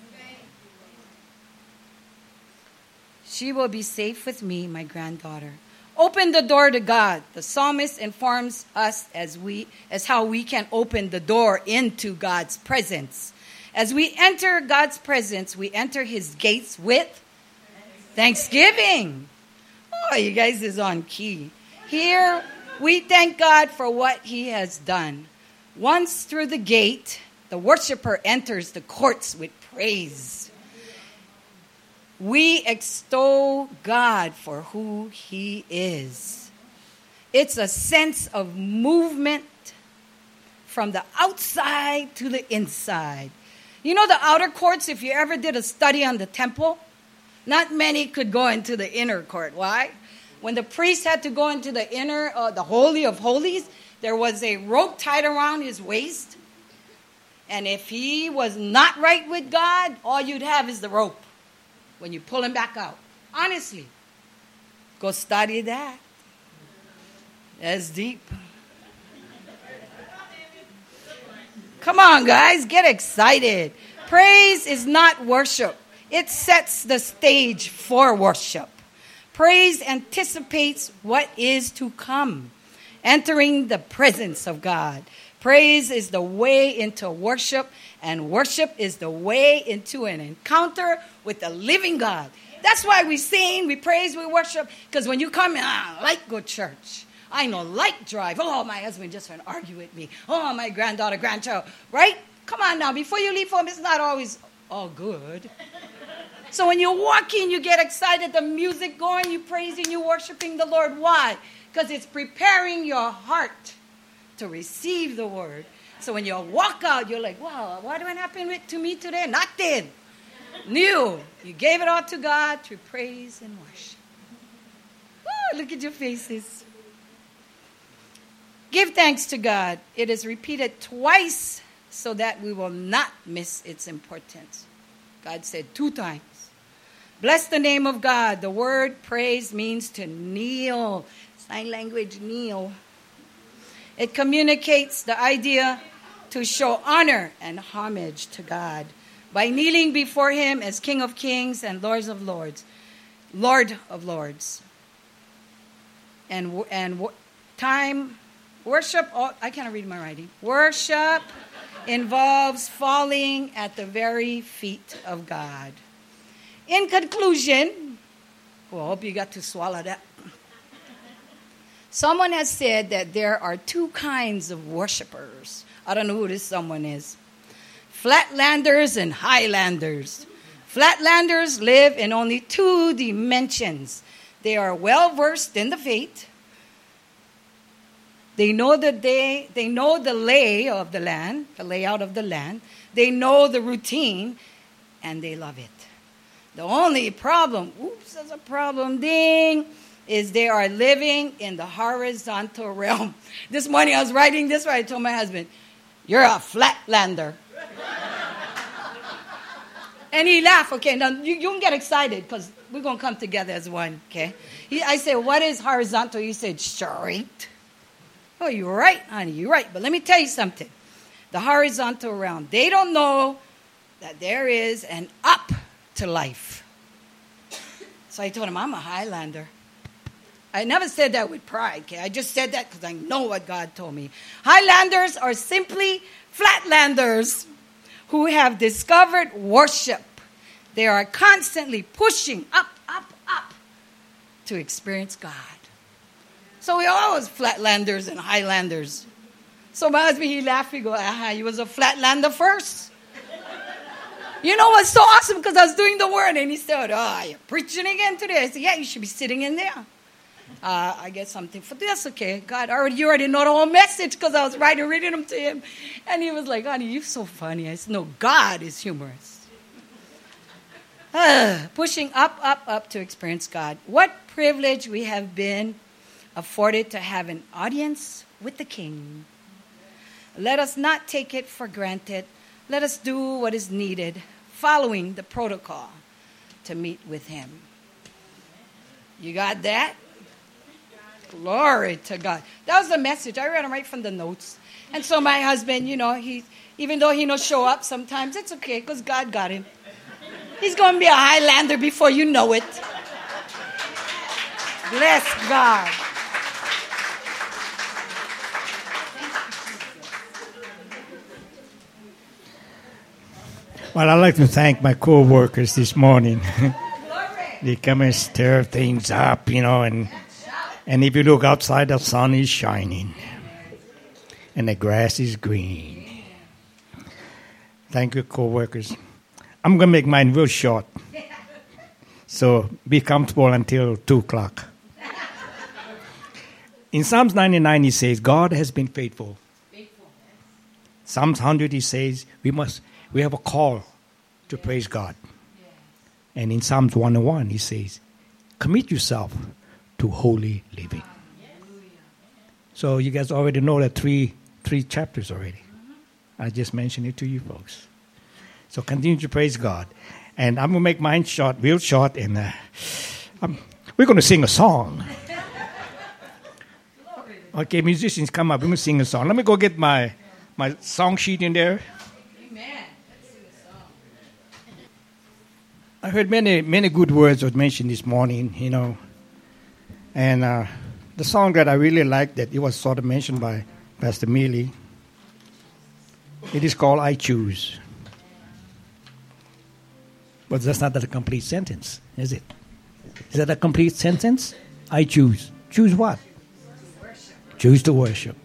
She will be safe with me, my granddaughter. Open the door to God. The psalmist informs us as we as how we can open the door into God's presence. As we enter God's presence, we enter his gates with thanksgiving. Oh, you guys is on key. Here we thank God for what he has done. Once through the gate, the worshiper enters the courts with praise. We extol God for who he is. It's a sense of movement from the outside to the inside. You know the outer courts, if you ever did a study on the temple, not many could go into the inner court. Why? When the priest had to go into the inner, uh, the Holy of Holies, there was a rope tied around his waist. And if he was not right with God, all you'd have is the rope when you pull him back out. Honestly, go study that. That's deep. Come on, guys, get excited. Praise is not worship, it sets the stage for worship. Praise anticipates what is to come, entering the presence of God. Praise is the way into worship, and worship is the way into an encounter with the living God. That's why we sing, we praise, we worship, because when you come in, ah, like good church. I know light drive. Oh, my husband just went to argue with me. Oh, my granddaughter, grandchild. Right? Come on now. Before you leave home, it's not always all good. So when you walk in, you get excited, the music going, you praising, you worshiping the Lord. Why? Because it's preparing your heart to receive the word. So when you walk out, you're like, wow, what happened to me today? Nothing. New. You gave it all to God through praise and worship. Oh, look at your faces. Give thanks to God. It is repeated twice so that we will not miss its importance. God said two times. Bless the name of God. The word praise means to kneel. Sign language, kneel. It communicates the idea to show honor and homage to God by kneeling before Him as King of Kings and Lords of Lords, Lord of Lords. And, and time Worship, oh, I can't read my writing. Worship involves falling at the very feet of God. In conclusion, well, I hope you got to swallow that. Someone has said that there are two kinds of worshipers. I don't know who this someone is flatlanders and highlanders. Flatlanders live in only two dimensions. They are well versed in the faith. They know the day, they know the lay of the land, the layout of the land. They know the routine, and they love it. The only problem, oops, there's a problem, ding, is they are living in the horizontal realm. This morning I was writing this, right? I told my husband, You're a flatlander. and he laughed, okay, now you, you can get excited because we're going to come together as one, okay? He, I said, What is horizontal? He said, Straight. Oh, you're right, honey, you're right. But let me tell you something the horizontal realm, they don't know that there is an up to life. So I told him, I'm a Highlander. I never said that with pride, okay? I just said that because I know what God told me. Highlanders are simply flatlanders who have discovered worship. They are constantly pushing up, up, up to experience God. So we always flatlanders and highlanders. So my husband, he laughed. He go, aha, you was a flatlander first. You know what's so awesome? Because I was doing the word, and he said, oh, you're preaching again today. I said, yeah, you should be sitting in there. Uh, I get something for this, okay? God, already, you already know the whole message because I was writing, reading them to him. And he was like, honey, you're so funny. I said, no, God is humorous. Uh, pushing up, up, up to experience God. What privilege we have been afforded to have an audience with the King. Let us not take it for granted. Let us do what is needed, following the protocol to meet with Him. You got that? Glory to God. That was the message. I read them right from the notes. And so my husband, you know, he, even though he don't show up sometimes, it's okay because God got him. He's to be a Highlander before you know it. Bless God. Well, I'd like to thank my co-workers this morning. they come and stir things up, you know, and and if you look outside, the sun is shining, and the grass is green. Thank you, co-workers. I'm gonna make mine real short, so be comfortable until two o'clock. In Psalms 99, he says, "God has been faithful." Psalms 100, he says, "We must." We have a call to praise God. And in Psalms 101, he says, commit yourself to holy living. So you guys already know that three three chapters already. I just mentioned it to you folks. So continue to praise God. And I'm going to make mine short, real short, and uh, we're going to sing a song. Okay, musicians, come up. We're going to sing a song. Let me go get my, my song sheet in there. I heard many many good words was mentioned this morning, you know, and uh, the song that I really liked that it was sort of mentioned by Pastor Mealy. It is called "I Choose," but that's not a complete sentence, is it? Is that a complete sentence? I choose. Choose what? Choose to worship.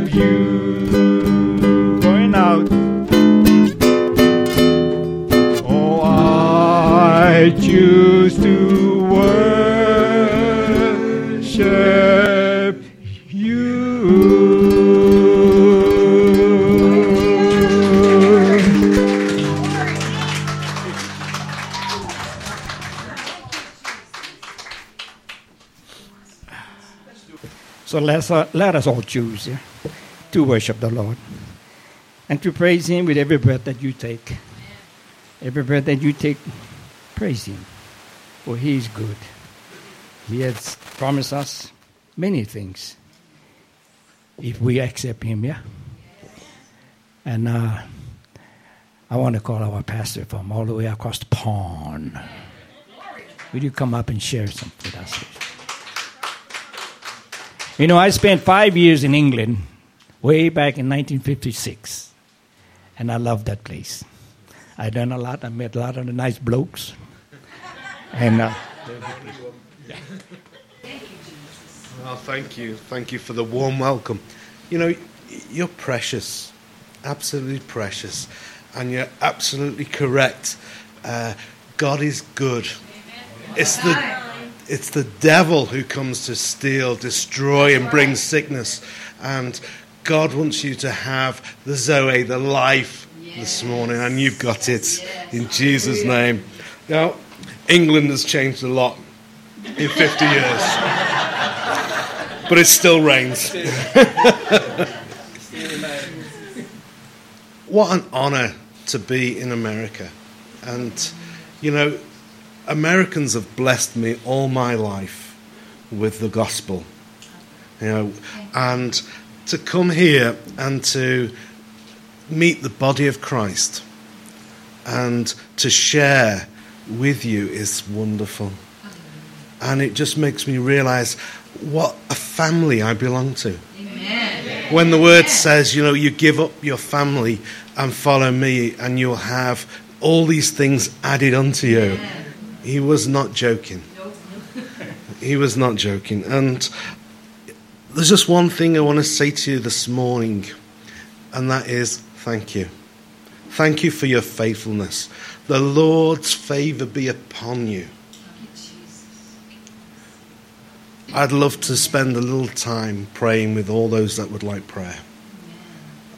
Worship Let's, uh, let us all choose to worship the Lord and to praise Him with every breath that you take. Every breath that you take, praise Him, for He is good. He has promised us many things if we accept Him, yeah? And uh, I want to call our pastor from all the way across the pond. Will you come up and share something with us? You know, I spent five years in England way back in 1956, and I loved that place. I done a lot. I met a lot of the nice blokes, and uh, Well, thank you. Thank you for the warm welcome. You know, you're precious, absolutely precious, and you're absolutely correct. Uh, God is good. It's the it's the devil who comes to steal, destroy, and bring sickness. And God wants you to have the Zoe, the life this morning, and you've got it in Jesus' name. Now, England has changed a lot in 50 years, but it still rains. what an honor to be in America. And, you know, Americans have blessed me all my life with the gospel. You know, and to come here and to meet the body of Christ and to share with you is wonderful. And it just makes me realize what a family I belong to. Amen. When the word says, you know, you give up your family and follow me, and you'll have all these things added unto you. He was not joking. He was not joking. And there's just one thing I want to say to you this morning, and that is thank you. Thank you for your faithfulness. The Lord's favor be upon you. I'd love to spend a little time praying with all those that would like prayer.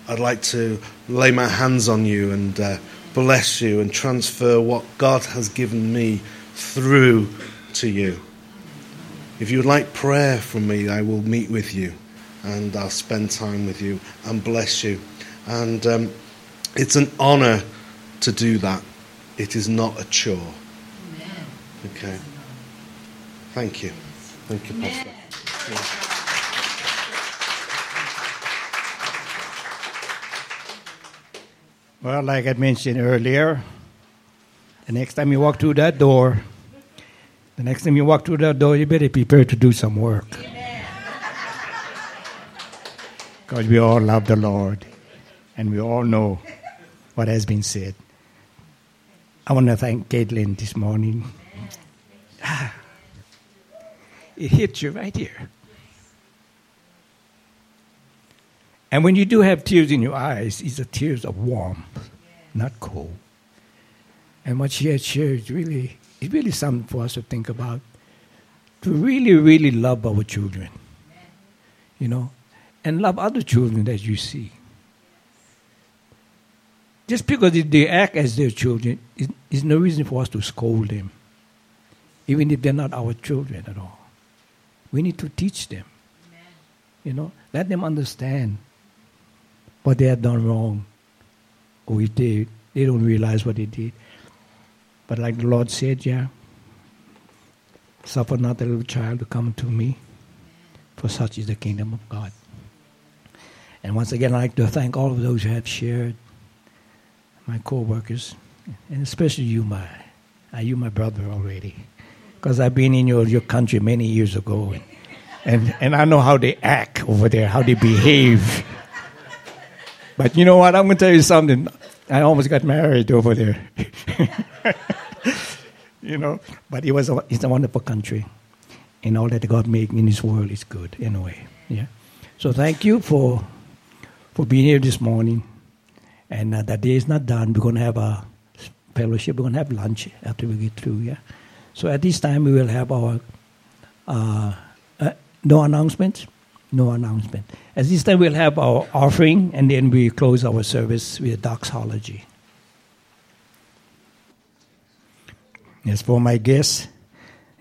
I'd like to lay my hands on you and uh, bless you and transfer what God has given me through to you. If you would like prayer from me, I will meet with you and I'll spend time with you and bless you. And um, it's an honor to do that. It is not a chore. Okay. Thank you. Thank you, Pastor. Well, like I mentioned earlier, the next time you walk through that door, the next time you walk through that door, you better prepare to do some work. Because we all love the Lord and we all know what has been said. I want to thank Caitlin this morning. It hits you right here. And when you do have tears in your eyes, it's the tears of warmth, not cold. And what she had shared is really, it's really something for us to think about. To really, really love our children. You know, and love other children that you see. Just because they act as their children is, is no reason for us to scold them, even if they're not our children at all. We need to teach them. You know, let them understand what they have done wrong, or if they they don't realize what they did. But like the Lord said, yeah, suffer not a little child to come to me, for such is the kingdom of God. And once again, I'd like to thank all of those who have shared, my co-workers, and especially you, my, uh, you, my brother already because I've been in your, your country many years ago, and, and, and I know how they act over there, how they behave. But you know what? I'm going to tell you something. I almost got married over there. you know, but it was a, it's a wonderful country, and all that God made in this world is good anyway. Yeah. So thank you for for being here this morning. And uh, the day is not done. We're going to have a fellowship. We're going to have lunch after we get through. Yeah. So at this time, we will have our uh, uh, no announcement, no announcement. At this time, we'll have our offering, and then we close our service with a doxology. As for my guests,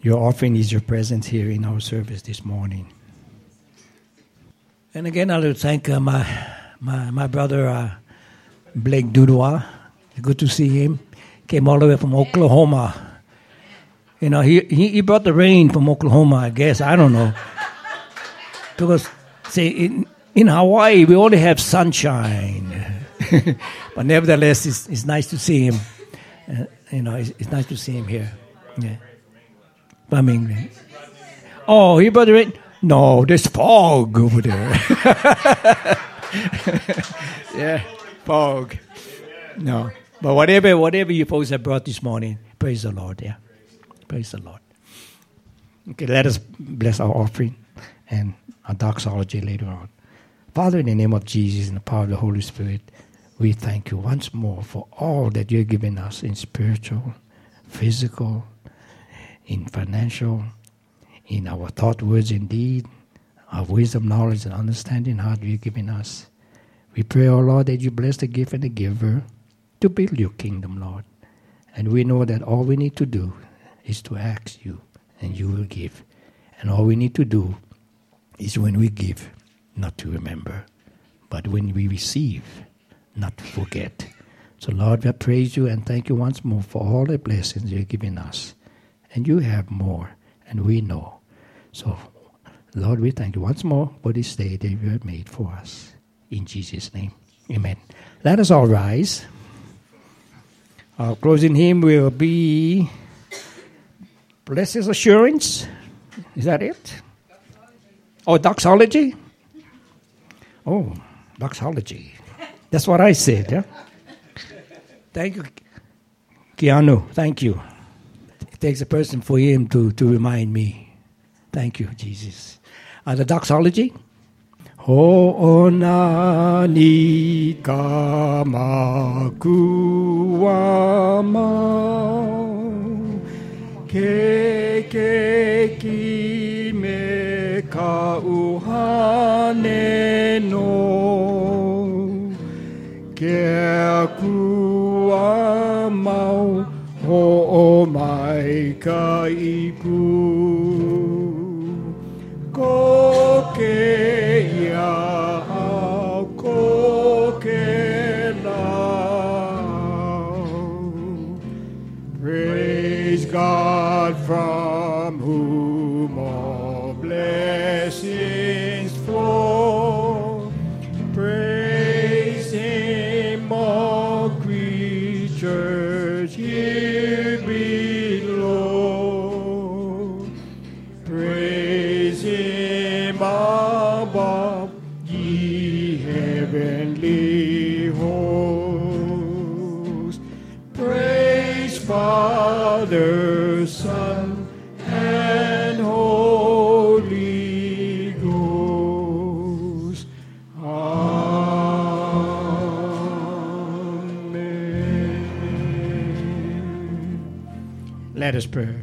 your offering is your presence here in our service this morning. And again, I will thank uh, my, my, my brother uh, Blake Dudois. Good to see him. Came all the way from Oklahoma you know, he, he, he brought the rain from Oklahoma, I guess. I don't know. because, see, in, in Hawaii, we only have sunshine. but nevertheless, it's, it's nice to see him. Uh, you know, it's, it's, nice to see him here. Yeah. I mean, oh, he brought the rain. No, there's fog over there. yeah, fog. No, but whatever, whatever you folks have brought this morning, praise the Lord. Yeah. Praise the Lord. Okay, let us bless our offering and our doxology later on. Father, in the name of Jesus and the power of the Holy Spirit, we thank you once more for all that you're giving us in spiritual, physical, in financial, in our thought, words, and deed, our wisdom, knowledge, and understanding, how you're giving us. We pray, O oh Lord, that you bless the gift and the giver to build your kingdom, Lord. And we know that all we need to do is to ask you, and you will give. And all we need to do is when we give, not to remember, but when we receive, not forget. So, Lord, we praise you and thank you once more for all the blessings you're giving us. and you have more, and we know. So, Lord, we thank you once more for this day that you have made for us. In Jesus' name, amen. Let us all rise. Our closing hymn will be Blessed Assurance. Is that it? Oh, doxology? Oh, doxology. That's what I said, yeah? Thank you, Keanu. Thank you. It takes a person for him to, to remind me. Thank you, Jesus. Uh, the doxology? Ho'onani kamakuama ke ke ki me ka uhane no ke kua mau o mai ka iku ko ke ia ko Praise God from Let us pray.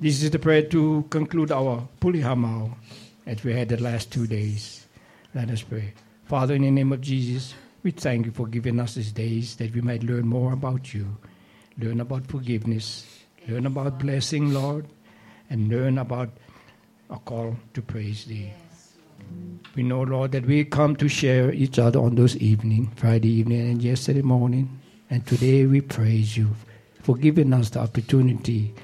This is the prayer to conclude our Pulihamau as we had the last two days. Let us pray. Father, in the name of Jesus, we thank you for giving us these days that we might learn more about you, learn about forgiveness, learn about blessing, Lord, and learn about a call to praise thee. We know, Lord, that we come to share each other on those evening, Friday evening and yesterday morning. And today we praise you for giving us the opportunity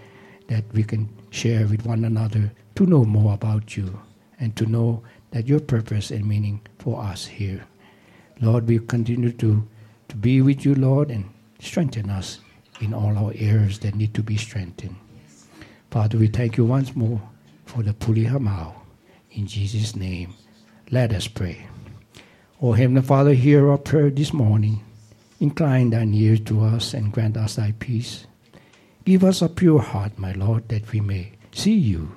that we can share with one another to know more about you and to know that your purpose and meaning for us here. Lord, we continue to, to be with you, Lord, and strengthen us in all our areas that need to be strengthened. Father, we thank you once more for the Pulihamau. In Jesus' name, let us pray. O Heavenly Father, hear our prayer this morning. Incline thine ear to us and grant us thy peace. Give us a pure heart, my Lord, that we may see you.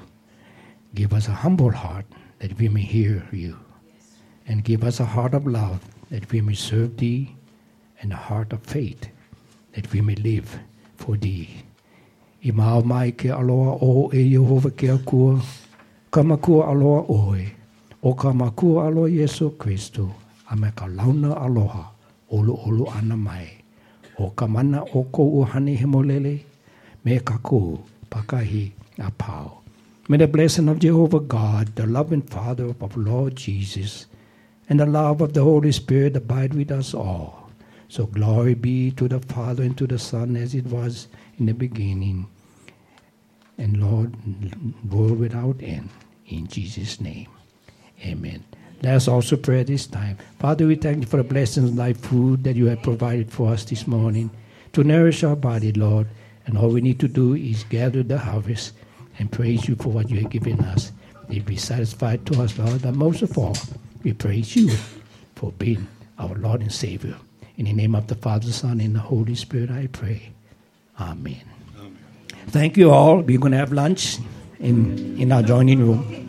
Give us a humble heart that we may hear you. And give us a heart of love that we may serve thee, and a heart of faith that we may live for thee. I mau mai ke aloha o e Yehova ke akua, ka makua aloha oe, o ka makua aloha Yesu Kristo, a ka launa aloha, olu olu ana mai, o ka mana o ko uhane hemolele, me ka ku pakahi a pau. May the blessing of Jehovah God, the loving Father of our Lord Jesus, and the love of the Holy Spirit abide with us all. So glory be to the Father and to the Son as it was in the beginning, and Lord, world without end. In Jesus' name, amen. Let us also pray this time. Father, we thank you for the blessings of thy food that you have provided for us this morning to nourish our body, Lord. And all we need to do is gather the harvest and praise you for what you have given us. May be satisfied to us, Lord, but most of all, we praise you for being our Lord and Savior. In the name of the Father, Son, and the Holy Spirit, I pray. Amen. Thank you all. We're going to have lunch in, in our joining room.